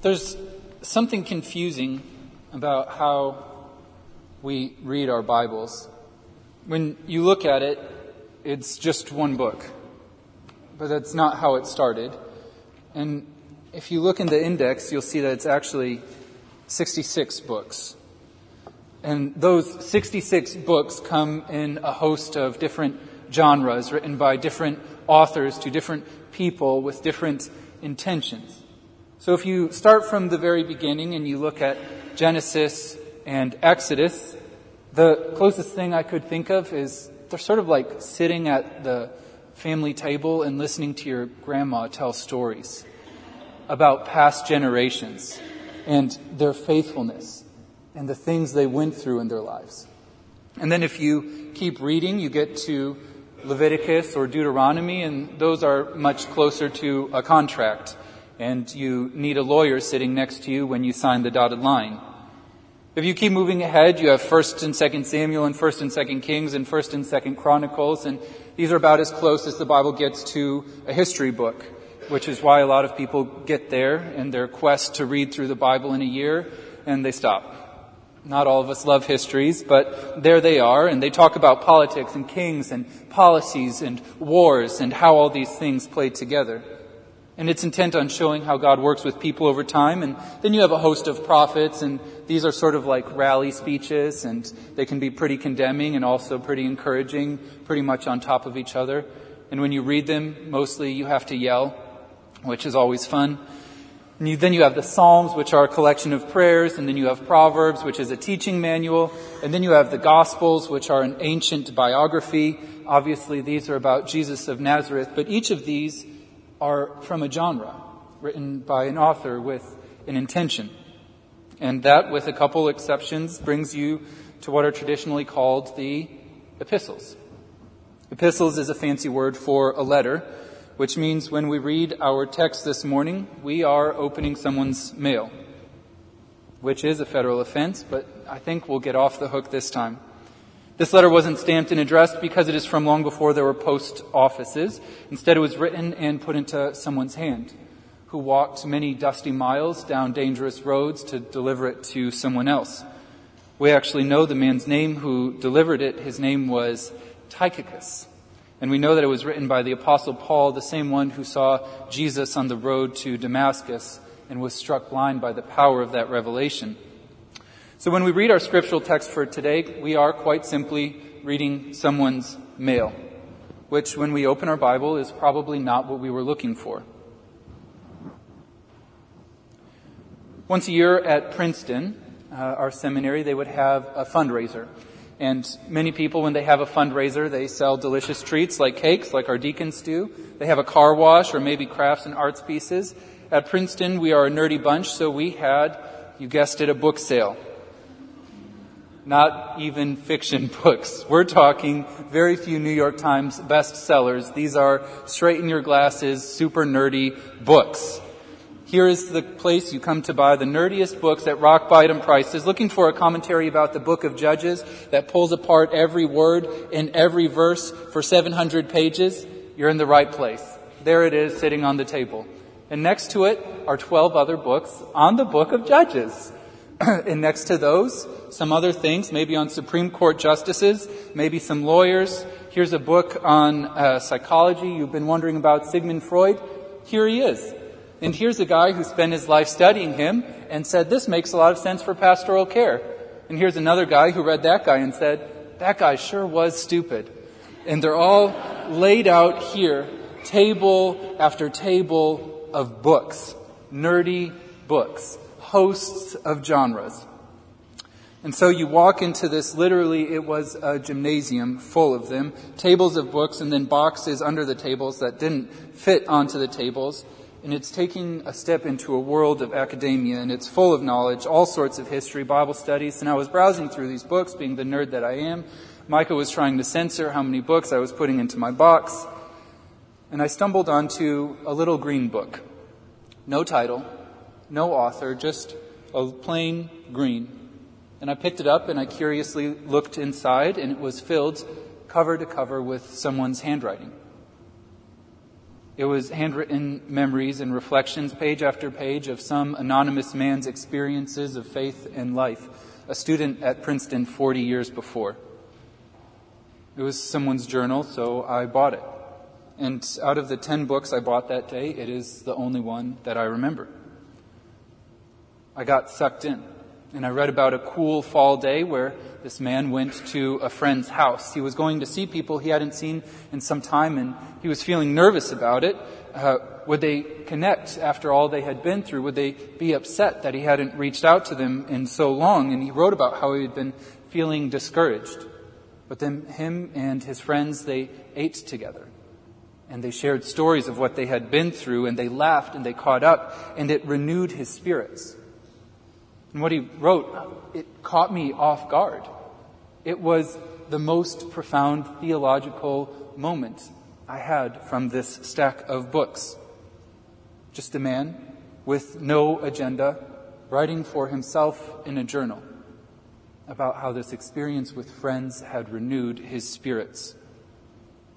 There's something confusing about how we read our Bibles. When you look at it, it's just one book. But that's not how it started. And if you look in the index, you'll see that it's actually 66 books. And those 66 books come in a host of different genres written by different authors to different people with different intentions. So if you start from the very beginning and you look at Genesis and Exodus, the closest thing I could think of is they're sort of like sitting at the family table and listening to your grandma tell stories about past generations and their faithfulness and the things they went through in their lives. And then if you keep reading, you get to Leviticus or Deuteronomy, and those are much closer to a contract and you need a lawyer sitting next to you when you sign the dotted line. If you keep moving ahead, you have 1st and 2nd Samuel and 1st and 2nd Kings and 1st and 2nd Chronicles, and these are about as close as the Bible gets to a history book, which is why a lot of people get there in their quest to read through the Bible in a year, and they stop. Not all of us love histories, but there they are, and they talk about politics and kings and policies and wars and how all these things play together and it's intent on showing how God works with people over time. And then you have a host of prophets, and these are sort of like rally speeches, and they can be pretty condemning and also pretty encouraging, pretty much on top of each other. And when you read them, mostly you have to yell, which is always fun. You, then you have the Psalms, which are a collection of prayers, and then you have Proverbs, which is a teaching manual, and then you have the Gospels, which are an ancient biography. Obviously, these are about Jesus of Nazareth, but each of these are from a genre written by an author with an intention. And that, with a couple exceptions, brings you to what are traditionally called the epistles. Epistles is a fancy word for a letter, which means when we read our text this morning, we are opening someone's mail, which is a federal offense, but I think we'll get off the hook this time. This letter wasn't stamped and addressed because it is from long before there were post offices. Instead, it was written and put into someone's hand who walked many dusty miles down dangerous roads to deliver it to someone else. We actually know the man's name who delivered it. His name was Tychicus. And we know that it was written by the apostle Paul, the same one who saw Jesus on the road to Damascus and was struck blind by the power of that revelation. So when we read our scriptural text for today, we are quite simply reading someone's mail, which when we open our Bible is probably not what we were looking for. Once a year at Princeton, uh, our seminary, they would have a fundraiser. And many people, when they have a fundraiser, they sell delicious treats like cakes, like our deacons do. They have a car wash or maybe crafts and arts pieces. At Princeton, we are a nerdy bunch, so we had, you guessed it, a book sale not even fiction books. We're talking very few New York Times bestsellers. These are straighten your glasses, super nerdy books. Here is the place you come to buy the nerdiest books at rock bottom prices, looking for a commentary about the book of Judges that pulls apart every word in every verse for 700 pages. You're in the right place. There it is sitting on the table. And next to it are 12 other books on the book of Judges. and next to those, some other things, maybe on Supreme Court justices, maybe some lawyers. Here's a book on uh, psychology. You've been wondering about Sigmund Freud. Here he is. And here's a guy who spent his life studying him and said, this makes a lot of sense for pastoral care. And here's another guy who read that guy and said, that guy sure was stupid. And they're all laid out here, table after table of books, nerdy books hosts of genres. And so you walk into this, literally, it was a gymnasium full of them, tables of books, and then boxes under the tables that didn't fit onto the tables. And it's taking a step into a world of academia, and it's full of knowledge, all sorts of history, Bible studies. And I was browsing through these books, being the nerd that I am. Micah was trying to censor how many books I was putting into my box. And I stumbled onto a little green book. No title, no author, just a plain green. And I picked it up and I curiously looked inside, and it was filled cover to cover with someone's handwriting. It was handwritten memories and reflections, page after page, of some anonymous man's experiences of faith and life, a student at Princeton 40 years before. It was someone's journal, so I bought it. And out of the 10 books I bought that day, it is the only one that I remember. I got sucked in. And I read about a cool fall day where this man went to a friend's house. He was going to see people he hadn't seen in some time, and he was feeling nervous about it. Uh, would they connect after all they had been through? Would they be upset that he hadn't reached out to them in so long? And he wrote about how he had been feeling discouraged. But then him and his friends, they ate together. And they shared stories of what they had been through, and they laughed and they caught up, and it renewed his spirits. And what he wrote, it caught me off guard. It was the most profound theological moment I had from this stack of books. Just a man with no agenda, writing for himself in a journal about how this experience with friends had renewed his spirits.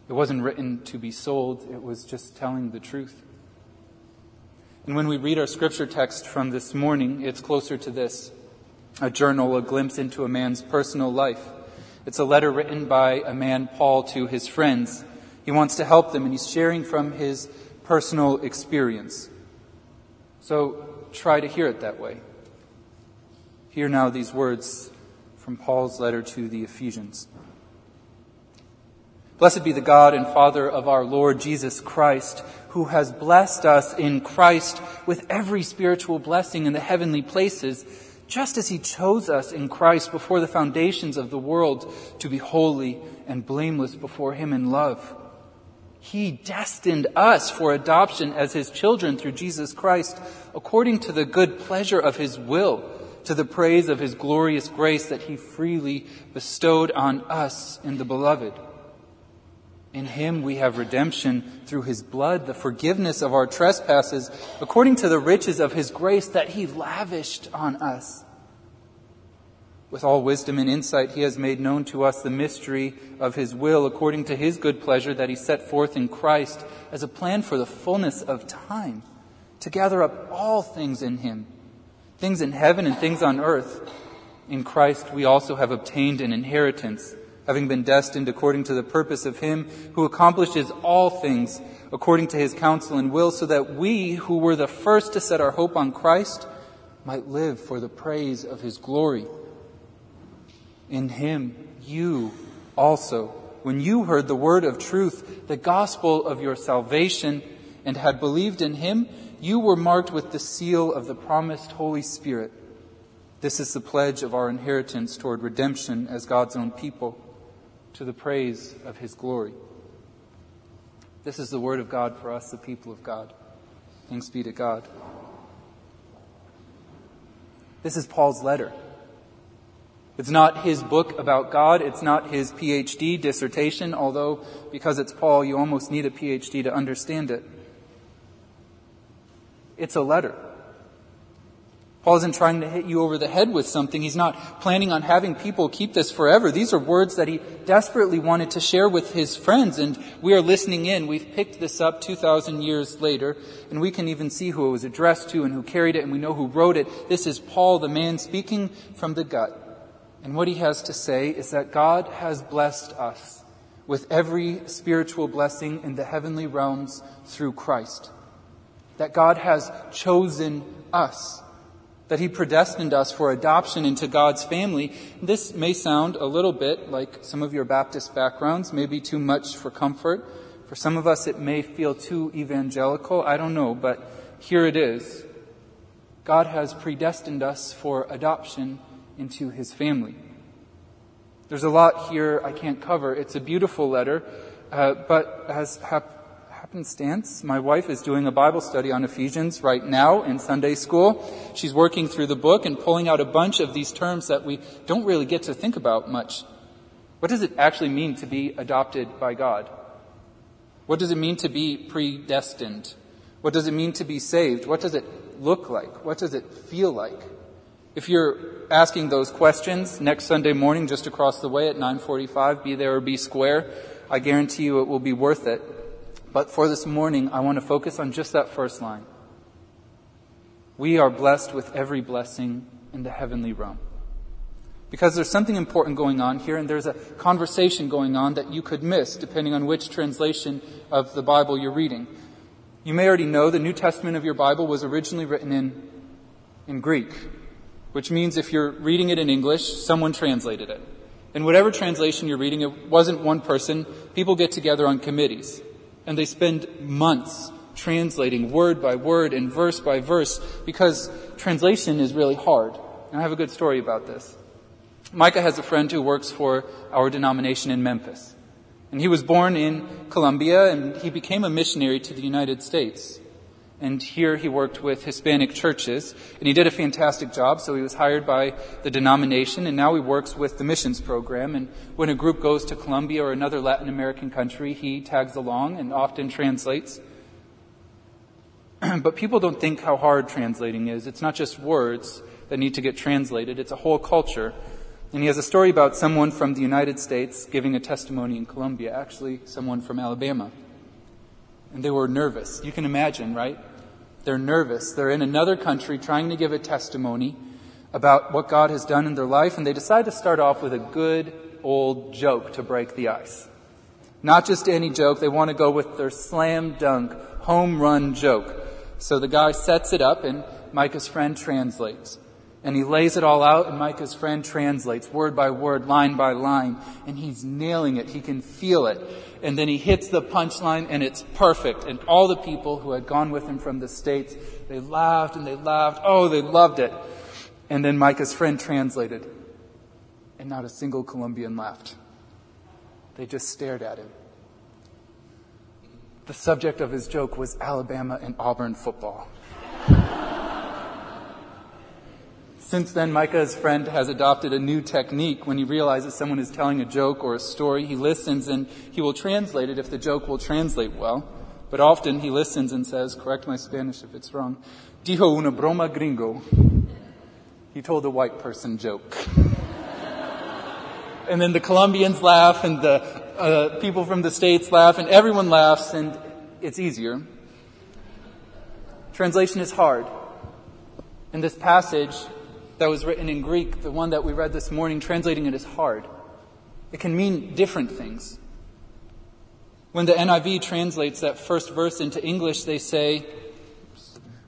It wasn't written to be sold, it was just telling the truth. And when we read our scripture text from this morning, it's closer to this a journal, a glimpse into a man's personal life. It's a letter written by a man, Paul, to his friends. He wants to help them, and he's sharing from his personal experience. So try to hear it that way. Hear now these words from Paul's letter to the Ephesians. Blessed be the God and Father of our Lord Jesus Christ, who has blessed us in Christ with every spiritual blessing in the heavenly places, just as he chose us in Christ before the foundations of the world to be holy and blameless before him in love. He destined us for adoption as his children through Jesus Christ, according to the good pleasure of his will, to the praise of his glorious grace that he freely bestowed on us in the beloved. In him we have redemption through his blood, the forgiveness of our trespasses, according to the riches of his grace that he lavished on us. With all wisdom and insight, he has made known to us the mystery of his will, according to his good pleasure that he set forth in Christ as a plan for the fullness of time, to gather up all things in him, things in heaven and things on earth. In Christ we also have obtained an inheritance having been destined according to the purpose of Him who accomplishes all things according to His counsel and will, so that we, who were the first to set our hope on Christ, might live for the praise of His glory. In Him, you also, when you heard the word of truth, the gospel of your salvation, and had believed in Him, you were marked with the seal of the promised Holy Spirit. This is the pledge of our inheritance toward redemption as God's own people to the praise of his glory. This is the word of God for us, the people of God. Thanks be to God. This is Paul's letter. It's not his book about God. It's not his PhD dissertation, although because it's Paul, you almost need a PhD to understand it. It's a letter. Paul isn't trying to hit you over the head with something. He's not planning on having people keep this forever. These are words that he desperately wanted to share with his friends, and we are listening in. We've picked this up 2,000 years later, and we can even see who it was addressed to and who carried it, and we know who wrote it. This is Paul, the man speaking from the gut. And what he has to say is that God has blessed us with every spiritual blessing in the heavenly realms through Christ. That God has chosen us that He predestined us for adoption into God's family. This may sound a little bit like some of your Baptist backgrounds, maybe too much for comfort. For some of us, it may feel too evangelical. I don't know, but here it is. God has predestined us for adoption into His family. There's a lot here I can't cover. It's a beautiful letter, uh, but as happenstance, my wife is doing a Bible study on Ephesians right now in Sunday school. She's working through the book and pulling out a bunch of these terms that we don't really get to think about much. What does it actually mean to be adopted by God? What does it mean to be predestined? What does it mean to be saved? What does it look like? What does it feel like? If you're asking those questions next Sunday morning just across the way at 945, be there or be square, I guarantee you it will be worth it. But for this morning, I want to focus on just that first line. We are blessed with every blessing in the heavenly realm. Because there's something important going on here, and there's a conversation going on that you could miss depending on which translation of the Bible you're reading. You may already know the New Testament of your Bible was originally written in, in Greek, which means if you're reading it in English, someone translated it. In whatever translation you're reading, it wasn't one person. People get together on committees, and they spend months translating word by word and verse by verse because translation is really hard. And I have a good story about this. Micah has a friend who works for our denomination in Memphis. And he was born in Colombia and he became a missionary to the United States. And here he worked with Hispanic churches and he did a fantastic job. So he was hired by the denomination and now he works with the missions program. And when a group goes to Colombia or another Latin American country, he tags along and often translates. but people don't think how hard translating is. It's not just words that need to get translated. It's a whole culture and he has a story about someone from the United States giving a testimony in Colombia, actually, someone from Alabama. And they were nervous. You can imagine, right? They're nervous. They're in another country trying to give a testimony about what God has done in their life, and they decide to start off with a good old joke to break the ice. Not just any joke, they want to go with their slam dunk, home run joke. So the guy sets it up, and Micah's friend translates. And he lays it all out, and Micah's friend translates word by word, line by line, and he's nailing it. He can feel it. And then he hits the punchline, and it's perfect. And all the people who had gone with him from the States, they laughed and they laughed. Oh, they loved it. And then Micah's friend translated, and not a single Colombian laughed. They just stared at him. The subject of his joke was Alabama and Auburn football. Since then, Micah's friend has adopted a new technique. When he realizes someone is telling a joke or a story, he listens and he will translate it if the joke will translate well. But often he listens and says, correct my Spanish if it's wrong, dijo una broma gringo. He told a white person joke. and then the Colombians laugh and the uh, people from the States laugh and everyone laughs and it's easier. Translation is hard. In this passage, that was written in Greek, the one that we read this morning, translating it is hard. It can mean different things. When the NIV translates that first verse into English, they say,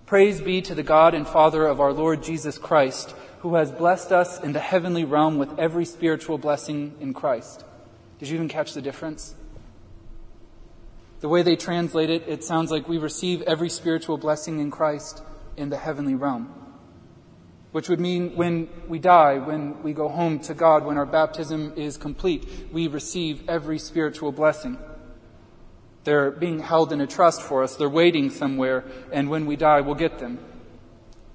Praise be to the God and Father of our Lord Jesus Christ, who has blessed us in the heavenly realm with every spiritual blessing in Christ. Did you even catch the difference? The way they translate it, it sounds like we receive every spiritual blessing in Christ in the heavenly realm which would mean when we die, when we go home to God, when our baptism is complete, we receive every spiritual blessing. They're being held in a trust for us. They're waiting somewhere, and when we die, we'll get them.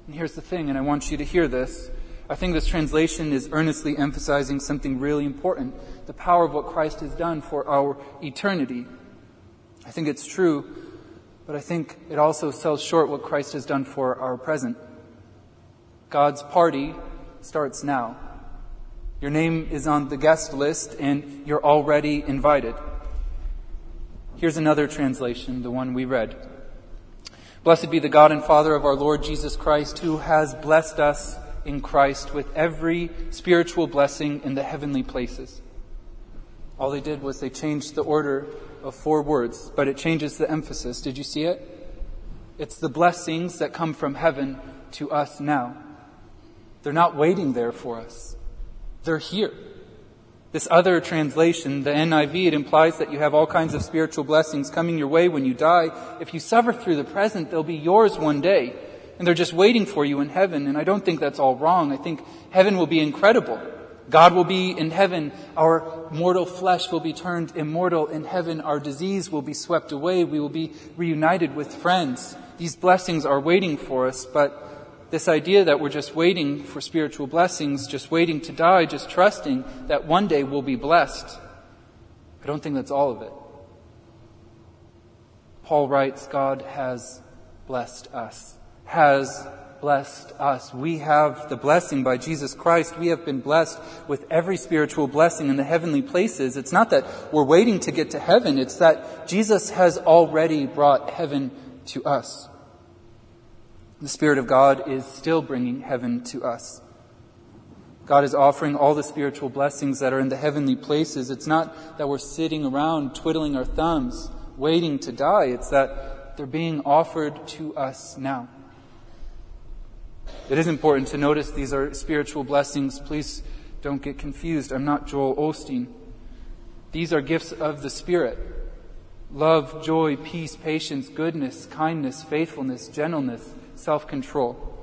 And here's the thing, and I want you to hear this. I think this translation is earnestly emphasizing something really important the power of what Christ has done for our eternity. I think it's true, but I think it also sells short what Christ has done for our present. God's party starts now. Your name is on the guest list and you're already invited. Here's another translation, the one we read. Blessed be the God and Father of our Lord Jesus Christ, who has blessed us in Christ with every spiritual blessing in the heavenly places. All they did was they changed the order of four words, but it changes the emphasis. Did you see it? It's the blessings that come from heaven to us now. They're not waiting there for us. They're here. This other translation, the NIV, it implies that you have all kinds of spiritual blessings coming your way when you die. If you suffer through the present, they'll be yours one day. And they're just waiting for you in heaven. And I don't think that's all wrong. I think heaven will be incredible. God will be in heaven. Our mortal flesh will be turned immortal in heaven. Our disease will be swept away. We will be reunited with friends. These blessings are waiting for us, but this idea that we're just waiting for spiritual blessings, just waiting to die, just trusting that one day we'll be blessed. I don't think that's all of it. Paul writes, God has blessed us, has blessed us. We have the blessing by Jesus Christ. We have been blessed with every spiritual blessing in the heavenly places. It's not that we're waiting to get to heaven, it's that Jesus has already brought heaven to us. The Spirit of God is still bringing heaven to us. God is offering all the spiritual blessings that are in the heavenly places. It's not that we're sitting around twiddling our thumbs, waiting to die. It's that they're being offered to us now. It is important to notice these are spiritual blessings. Please don't get confused. I'm not Joel Osteen. These are gifts of the Spirit. Love, joy, peace, patience, goodness, kindness, faithfulness, gentleness, self-control.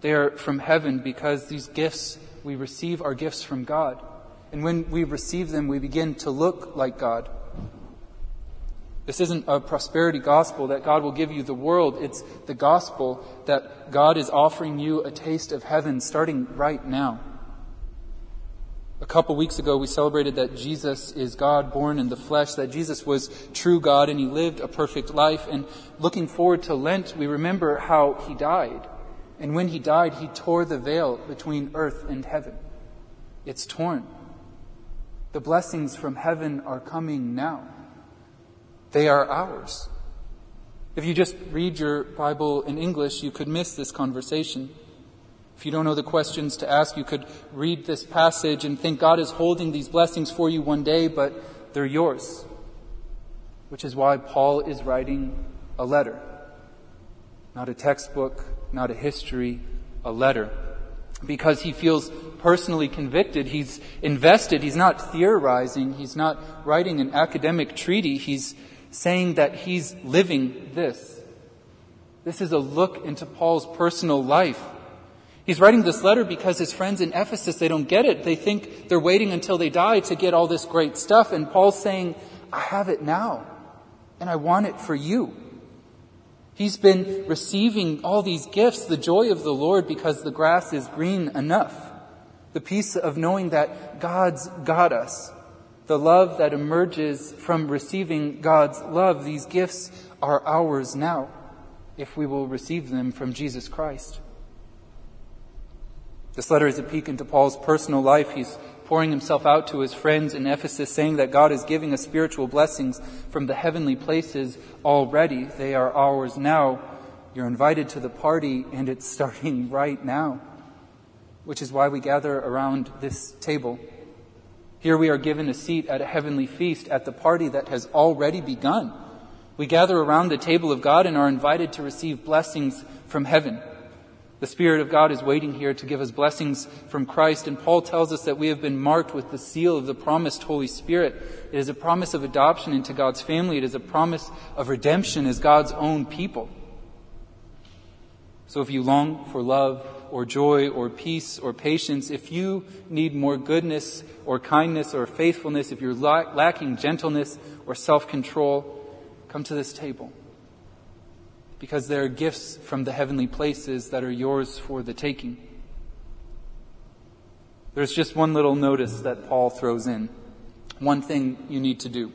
They are from heaven because these gifts we receive are gifts from God. And when we receive them, we begin to look like God. This isn't a prosperity gospel that God will give you the world. It's the gospel that God is offering you a taste of heaven starting right now. A couple weeks ago, we celebrated that Jesus is God born in the flesh, that Jesus was true God and he lived a perfect life. And looking forward to Lent, we remember how he died. And when he died, he tore the veil between earth and heaven. It's torn. The blessings from heaven are coming now. They are ours. If you just read your Bible in English, you could miss this conversation. If you don't know the questions to ask, you could read this passage and think God is holding these blessings for you one day, but they're yours. Which is why Paul is writing a letter. Not a textbook, not a history, a letter. Because he feels personally convicted. He's invested. He's not theorizing. He's not writing an academic treaty. He's saying that he's living this. This is a look into Paul's personal life. He's writing this letter because his friends in Ephesus, they don't get it. They think they're waiting until they die to get all this great stuff. And Paul's saying, I have it now. And I want it for you. He's been receiving all these gifts, the joy of the Lord because the grass is green enough. The peace of knowing that God's got us the love that emerges from receiving God's love. These gifts are ours now if we will receive them from Jesus Christ. This letter is a peek into Paul's personal life. He's pouring himself out to his friends in Ephesus, saying that God is giving us spiritual blessings from the heavenly places already. They are ours now. You're invited to the party, and it's starting right now, which is why we gather around this table. Here we are given a seat at a heavenly feast at the party that has already begun. We gather around the table of God and are invited to receive blessings from heaven. The Spirit of God is waiting here to give us blessings from Christ, and Paul tells us that we have been marked with the seal of the promised Holy Spirit. It is a promise of adoption into God's family. It is a promise of redemption as God's own people. So if you long for love or joy or peace or patience, if you need more goodness or kindness or faithfulness, if you're lacking gentleness or self-control, come to this table. Because there are gifts from the heavenly places that are yours for the taking. There's just one little notice that Paul throws in. One thing you need to do.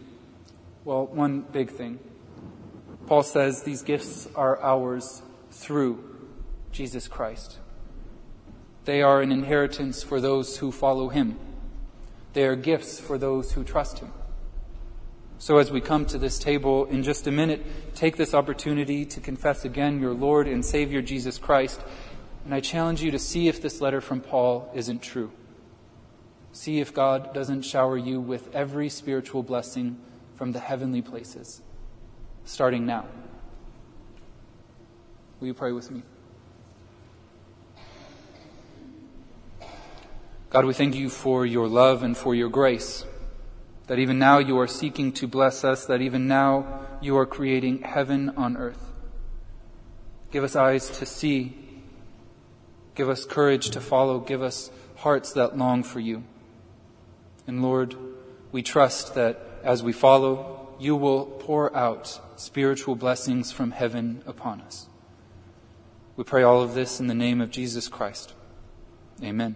Well, one big thing. Paul says these gifts are ours through Jesus Christ. They are an inheritance for those who follow him. They are gifts for those who trust him. So as we come to this table in just a minute, take this opportunity to confess again your Lord and Savior Jesus Christ. And I challenge you to see if this letter from Paul isn't true. See if God doesn't shower you with every spiritual blessing from the heavenly places, starting now. Will you pray with me? God, we thank you for your love and for your grace. That even now you are seeking to bless us, that even now you are creating heaven on earth. Give us eyes to see. Give us courage to follow. Give us hearts that long for you. And Lord, we trust that as we follow, you will pour out spiritual blessings from heaven upon us. We pray all of this in the name of Jesus Christ. Amen.